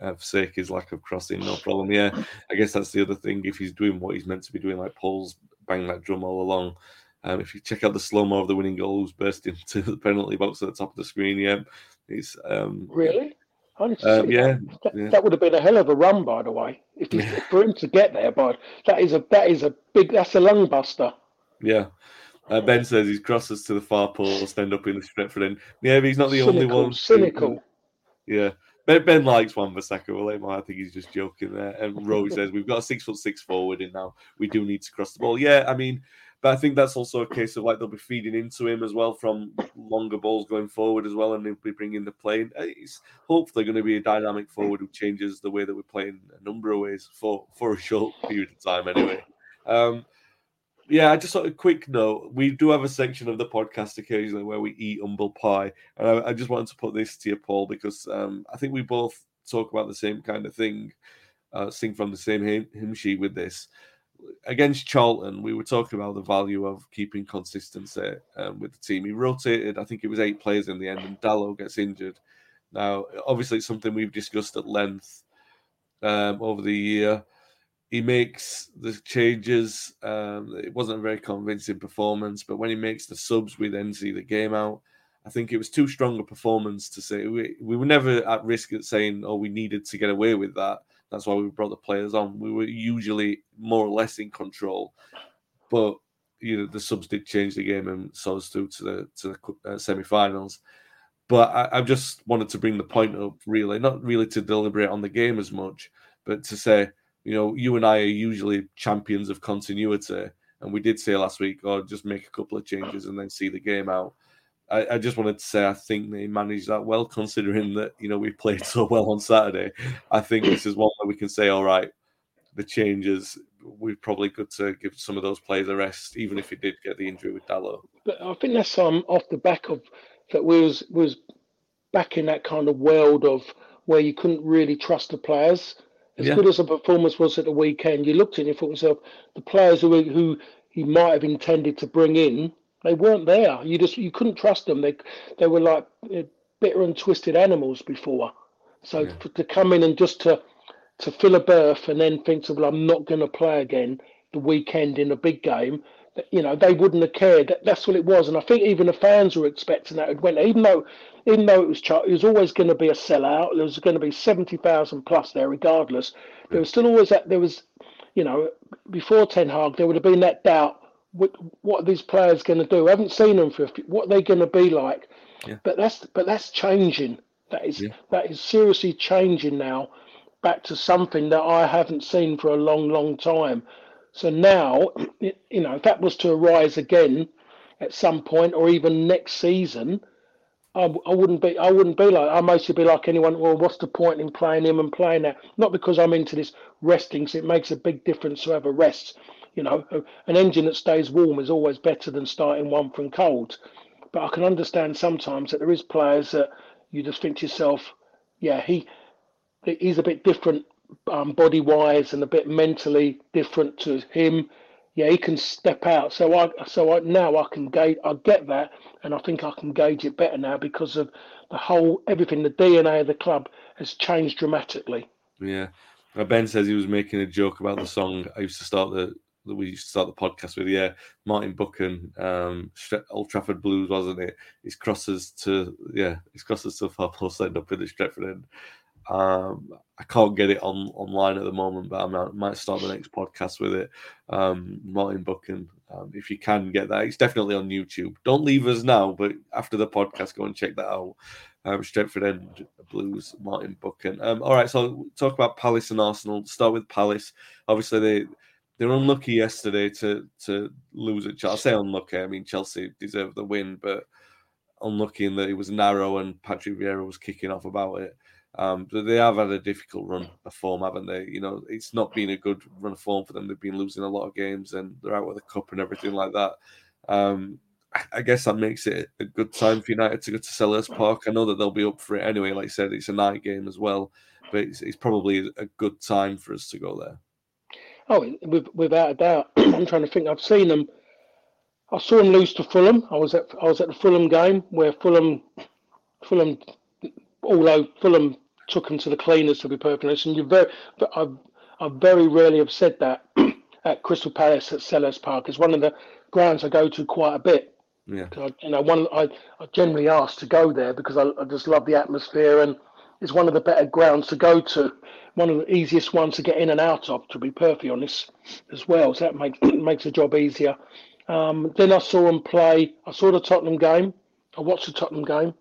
uh, forsake his lack of crossing, no problem. Yeah, I guess that's the other thing. If he's doing what he's meant to be doing, like Paul's banging that drum all along. Um, if you check out the slow mo of the winning goal, who's burst (laughs) into the penalty box at the top of the screen, yeah, he's um, really um, yeah, that, yeah, that, would have been a hell of a run, by the way, if he, for him to get there. But that is a that is a big that's a lung buster. Yeah. Uh, ben says he's crosses to the far post, end up in the Stretford end. Yeah, but he's not the cynical, only one. Cynical. Yeah. Ben, ben likes Wan Bissaka. Well, I think he's just joking there. And Roy (laughs) says we've got a six foot six forward in now. We do need to cross the ball. Yeah, I mean, but I think that's also a case of like they'll be feeding into him as well from longer balls going forward as well, and they'll be bringing the play. It's hopefully going to be a dynamic forward who changes the way that we're playing a number of ways for for a short period of time anyway. Um, yeah, I just sort of quick note. We do have a section of the podcast occasionally where we eat humble pie, and I, I just wanted to put this to you, Paul, because um, I think we both talk about the same kind of thing, uh, sing from the same hymn, sheet with this against Charlton, we were talking about the value of keeping consistency um, with the team. He rotated, I think it was eight players in the end, and Dalot gets injured. Now, obviously, it's something we've discussed at length um, over the year. He makes the changes. Um, it wasn't a very convincing performance, but when he makes the subs, we then see the game out. I think it was too strong a performance to say we, we were never at risk at saying, "Oh, we needed to get away with that." That's why we brought the players on. We were usually more or less in control, but you know the subs did change the game and saw us through to the to the uh, semi-finals. But I, I just wanted to bring the point up, really, not really to deliberate on the game as much, but to say, you know, you and I are usually champions of continuity, and we did say last week, or oh, just make a couple of changes and then see the game out. I, I, just wanted to say I think they managed that well, considering that you know we played so well on Saturday. I think this is one where we can say, all right, the changes. We're probably good to give some of those players a rest, even if he did get the injury with Dalot. But I think that's um off the back of that we was was back in that kind of world of where you couldn't really trust the players. As yeah. good as the performance was at the weekend, you looked at it and you thought yourself, the players who who he might have intended to bring in they weren't there. You just you couldn't trust them. They they were like uh, bitter and twisted animals before. So yeah. to come in and just to to fill a berth and then think, well, I'm not going to play again the weekend in a big game. You know, they wouldn't have cared. That, that's what it was, and I think even the fans were expecting that. It went, even though, even though it was, it was always going to be a sellout. There was going to be seventy thousand plus there, regardless. There was still always that. There was, you know, before Ten Hag, there would have been that doubt what, what are these players going to do? I haven't seen them for few, what are they going to be like. Yeah. But that's but that's changing. That is yeah. that is seriously changing now, back to something that I haven't seen for a long, long time. So now, (clears throat) you know, if that was to arise again at some point, or even next season, I, I wouldn't be. I wouldn't be like. I mostly be like anyone. Well, what's the point in playing him and playing that? Not because I'm into this resting. So it makes a big difference whoever rests. you know, an engine that stays warm is always better than starting one from cold. But I can understand sometimes that there is players that you just think to yourself, yeah, he he's a bit different um, body wise and a bit mentally different to him. Yeah, he can step out. So I so I, now I can gauge. I get that, and I think I can gauge it better now because of the whole everything. The DNA of the club has changed dramatically. Yeah. Ben says he was making a joke about the song. I used to start the that we used to start the podcast with. Yeah, Martin Buchan, um, Old Trafford Blues, wasn't it? His crosses to yeah, his crosses to far post end up in the Stretford end. Um, I can't get it on online at the moment, but I might, start the next podcast with it. Um, Martin Buchan, um, if you can get that, it's definitely on YouTube. Don't leave us now, but after the podcast, go and check that out. Um, Stretford End Blues, Martin Buchan. Um, all right, so talk about Palace and Arsenal. Start with Palace. Obviously, they they were unlucky yesterday to to lose at Chelsea. I say unlucky. I mean Chelsea deserved the win, but unlucky in that it was narrow and Patrick Vieira was kicking off about it. Um, but they have had a difficult run of form, haven't they? You know, it's not been a good run of form for them. They've been losing a lot of games and they're out with the cup and everything like that. Um, I guess that makes it a good time for United to go to Selhurst Park. I know that they'll be up for it anyway. Like I said, it's a night game as well, but it's, it's probably a good time for us to go there. Oh, without a doubt. (clears throat) I'm trying to think. I've seen them. I saw them lose to Fulham. I was at I was at the Fulham game where Fulham, Fulham, although Fulham took them to the cleaners to be perfectly honest, and you very, I, I very rarely have said that (clears throat) at Crystal Palace at Selhurst Park. It's one of the grounds I go to quite a bit. Yeah. I, you know, one I, I generally ask to go there because I, I just love the atmosphere and it's one of the better grounds to go to one of the easiest ones to get in and out of, to be perfectly honest, as well. So that makes (clears throat) makes the job easier. Um, then I saw them play. I saw the Tottenham game. I watched the Tottenham game.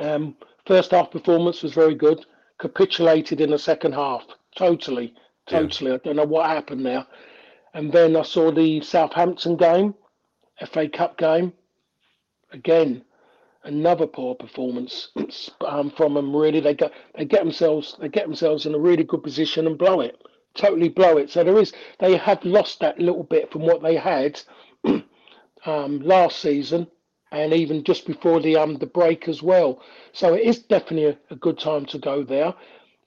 Um, first half performance was very good. Capitulated in the second half. Totally, totally. Yeah. I don't know what happened there. And then I saw the Southampton game, FA Cup game. Again, another poor performance um, from them. Really, they get they get themselves they get themselves in a really good position and blow it, totally blow it. So there is they have lost that little bit from what they had (clears throat) um, last season and even just before the um the break as well. So it is definitely a, a good time to go there.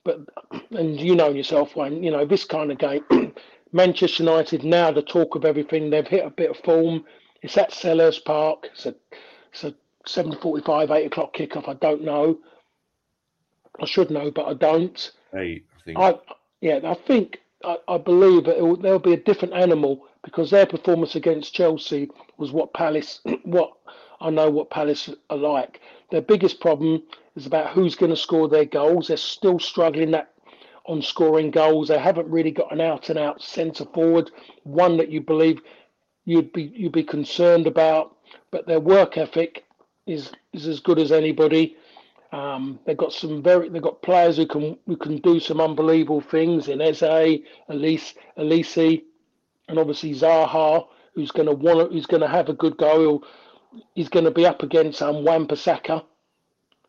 But (clears throat) and you know yourself, when you know this kind of game. (clears throat) Manchester United now the talk of everything. They've hit a bit of form. It's at Selhurst Park. It's a it's a 7.45, 8 o'clock kickoff. I don't know. I should know, but I don't. Eight, I think. I, yeah, I think, I, I believe that it will, there'll be a different animal because their performance against Chelsea was what Palace, (clears throat) what I know what Palace are like. Their biggest problem is about who's going to score their goals. They're still struggling that on scoring goals. They haven't really got an out and out centre forward, one that you believe you'd be you'd be concerned about. But their work ethic is is as good as anybody. Um, they've got some very they've got players who can who can do some unbelievable things in Eze, Olise, Olise, and obviously Zaha, who's going to want who's going to have a good goal. He's going to be up against um, Wan-Bissaka.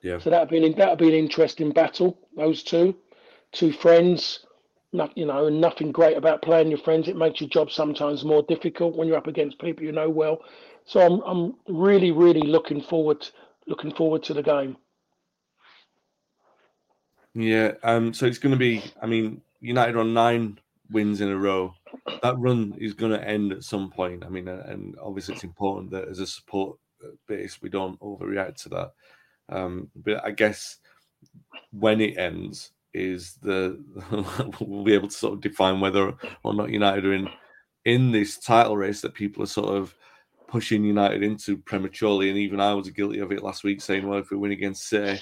Yeah. So that'll be an, that'll be an interesting battle. Those two, two friends. Not, you know, nothing great about playing your friends. It makes your job sometimes more difficult when you're up against people you know well. So I'm I'm really really looking forward looking forward to the game. Yeah, um, so it's going to be. I mean, United on nine wins in a row. That run is going to end at some point. I mean, and obviously it's important that as a support base we don't overreact to that. Um, but I guess when it ends is the (laughs) we'll be able to sort of define whether or not United are in in this title race that people are sort of pushing United into prematurely. And even I was guilty of it last week, saying, well, if we win against City,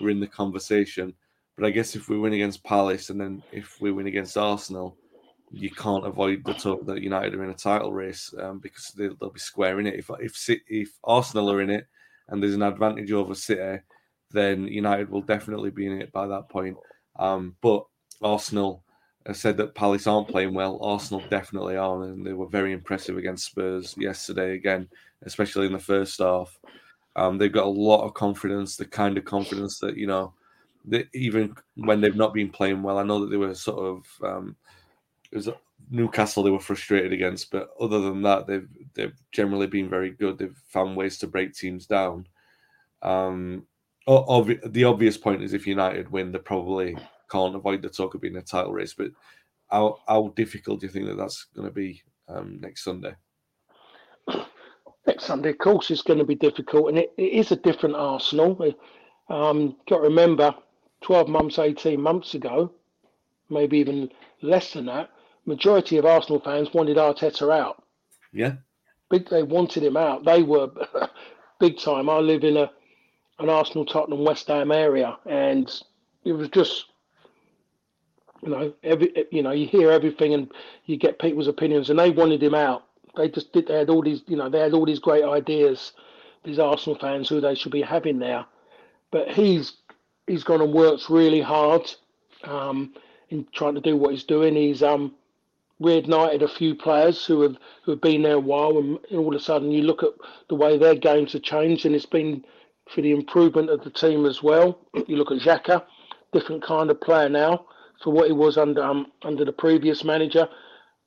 we're in the conversation. But I guess if we win against Palace and then if we win against Arsenal, you can't avoid the talk that United are in a title race um, because they, will be squaring it. If if if Arsenal are in it and there's an advantage over City, then United will definitely be in it by that point. Um, but Arsenal said that Palace aren't playing well. Arsenal definitely are, and they were very impressive against Spurs yesterday again, especially in the first half. Um, they've got a lot of confidence, the kind of confidence that you know, that even when they've not been playing well. I know that they were sort of um, it was Newcastle they were frustrated against, but other than that, they've they've generally been very good. They've found ways to break teams down. Um, ob- the obvious point is if United win, they're probably can't avoid the talk of being a title race. But how how difficult do you think that that's going to be um, next Sunday? Next Sunday, of course, is going to be difficult, and it, it is a different Arsenal. Um, got to remember, twelve months, eighteen months ago, maybe even less than that, majority of Arsenal fans wanted Arteta out. Yeah, big. They wanted him out. They were (laughs) big time. I live in a an Arsenal, Tottenham, West Ham area, and it was just you know, every you know, you hear everything and you get people's opinions, and they wanted him out. They just did. They had all these, you know, they had all these great ideas. These Arsenal fans who they should be having there, but he's he's gone and worked really hard um, in trying to do what he's doing. He's um, reignited a few players who have who have been there a while, and all of a sudden you look at the way their games have changed, and it's been for the improvement of the team as well. (clears throat) You look at Xhaka, different kind of player now for what he was under um, under the previous manager,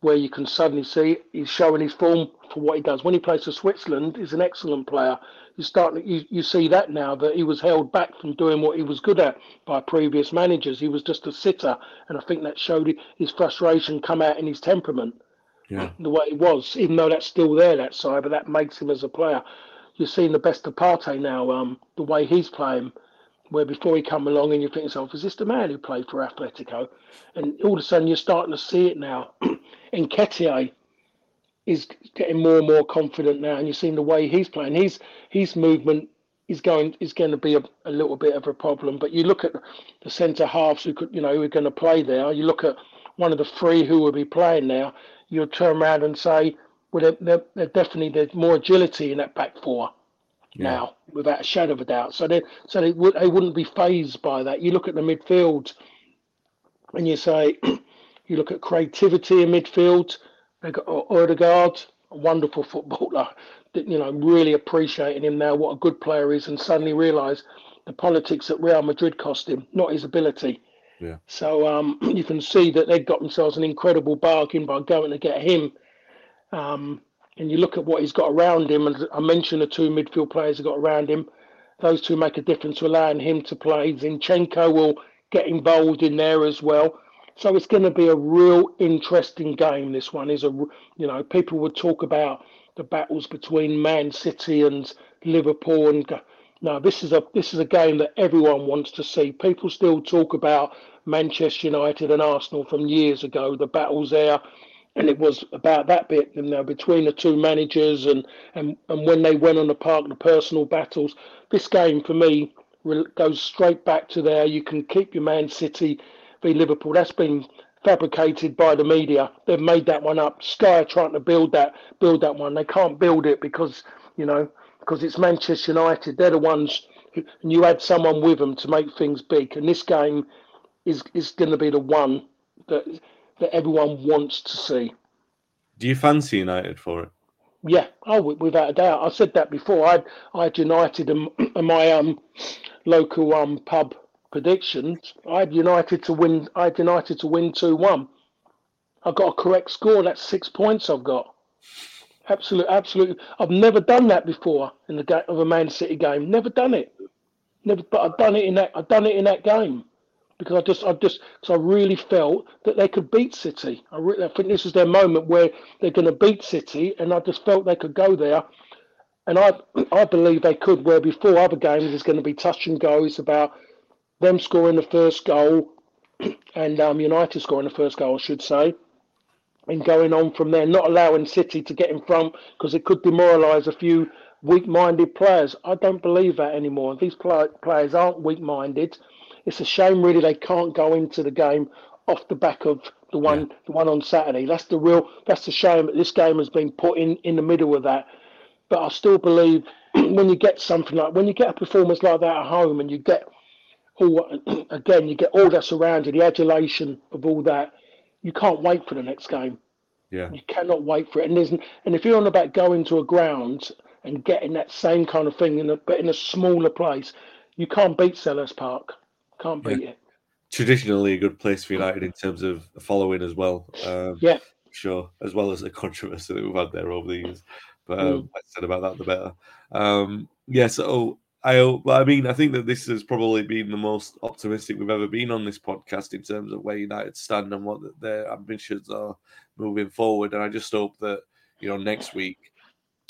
where you can suddenly see he's showing his form for what he does. When he plays for Switzerland, he's an excellent player. You start you, you see that now that he was held back from doing what he was good at by previous managers. He was just a sitter, and I think that showed his frustration come out in his temperament. Yeah. The way it was, even though that's still there, that side, but that makes him as a player. You're seeing the best of Partey now, um, the way he's playing where before he come along and you think yourself, is this the man who played for Atletico? And all of a sudden you're starting to see it now. (clears throat) and Nketiah is getting more and more confident now, and you're seeing the way he's playing. His his movement is going is going to be a, a little bit of a problem. But you look at the centre halves who could you know who are going to play there. You look at one of the three who will be playing now. You'll turn around and say well, they're, they're, they're definitely there's more agility in that back four yeah. now, without a shadow of a doubt. So they so they would they wouldn't be phased by that. You look at the midfield, and you say, (clears throat) you look at creativity in midfield. They got Odegaard, a wonderful footballer. You know, really appreciating him now. What a good player he is, and suddenly realise the politics that Real Madrid cost him, not his ability. Yeah. So um, (clears throat) you can see that they've got themselves an incredible bargain by going to get him. Um, and you look at what he's got around him, and I mentioned the two midfield players he got around him. Those two make a difference, allowing him to play. Zinchenko will get involved in there as well. So it's going to be a real interesting game. This one is a, you know, people would talk about the battles between Man City and Liverpool, and no, this is a this is a game that everyone wants to see. People still talk about Manchester United and Arsenal from years ago, the battles there, and it was about that bit, you know, between the two managers and and and when they went on the park, the personal battles. This game for me goes straight back to there. You can keep your Man City v Liverpool. That's been fabricated by the media. They've made that one up. Sky are trying to build that build that one. They can't build it because you know because it's Manchester United. They're the ones, who, and you had someone with them to make things big. And this game is is going to be the one that that everyone wants to see. Do you fancy United for it? Yeah, oh, without a doubt. I said that before. I I had United in my um local um pub predictions. I had United to win. I had United to win two one. I've got a correct score. That's six points I've got. Absolutely, absolutely. I've never done that before in the game of a Man City game. Never done it. Never, but I've done it in that. I've done it in that game because I just, I just, because I really felt that they could beat City. I, really, I think this is their moment where they're going to beat City, and I just felt they could go there, and I, I believe they could. Where before other games is going to be touch and go. It's about them scoring the first goal, (clears throat) and um, United scoring the first goal, I should say and going on from there, not allowing City to get in front because it could demoralise a few weak-minded players. I don't believe that anymore. These play- players aren't weak-minded. It's a shame, really, they can't go into the game off the back of the one, yeah. the one on Saturday. That's the real. That's the shame that this game has been put in in the middle of that. But I still believe (clears throat) when you get something like when you get a performance like that at home, and you get all (clears throat) again, you get all that surrounded, the adulation of all that you can't wait for the next game. Yeah. You cannot wait for it. And there's and if you're on about going to a ground and getting that same kind of thing in a but in a smaller place, you can't beat Selhurst Park. Can't beat yeah. it. Traditionally a good place for United in terms of following as well. Um, yeah. Sure, as well as the controversy that we've had there over the years. But um, mm. I said about that the better. Um, yeah, so I, I mean, I think that this has probably been the most optimistic we've ever been on this podcast in terms of where United stand and what their ambitions are moving forward. And I just hope that you know next week,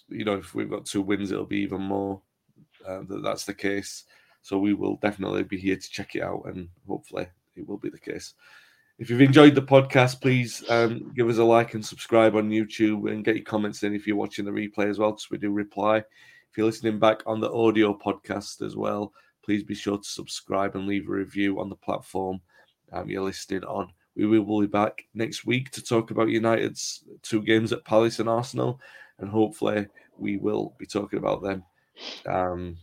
you know, if we've got two wins, it'll be even more uh, that that's the case. So we will definitely be here to check it out, and hopefully it will be the case. If you've enjoyed the podcast, please um, give us a like and subscribe on YouTube, and get your comments in if you're watching the replay as well, because we do reply. If you're listening back on the audio podcast as well, please be sure to subscribe and leave a review on the platform um, you're listening on. We will be back next week to talk about United's two games at Palace and Arsenal, and hopefully we will be talking about them um,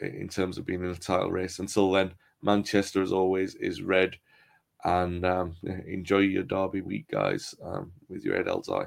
in terms of being in a title race. Until then, Manchester, as always, is red. And um, enjoy your derby week, guys, um, with your Ed Elzai.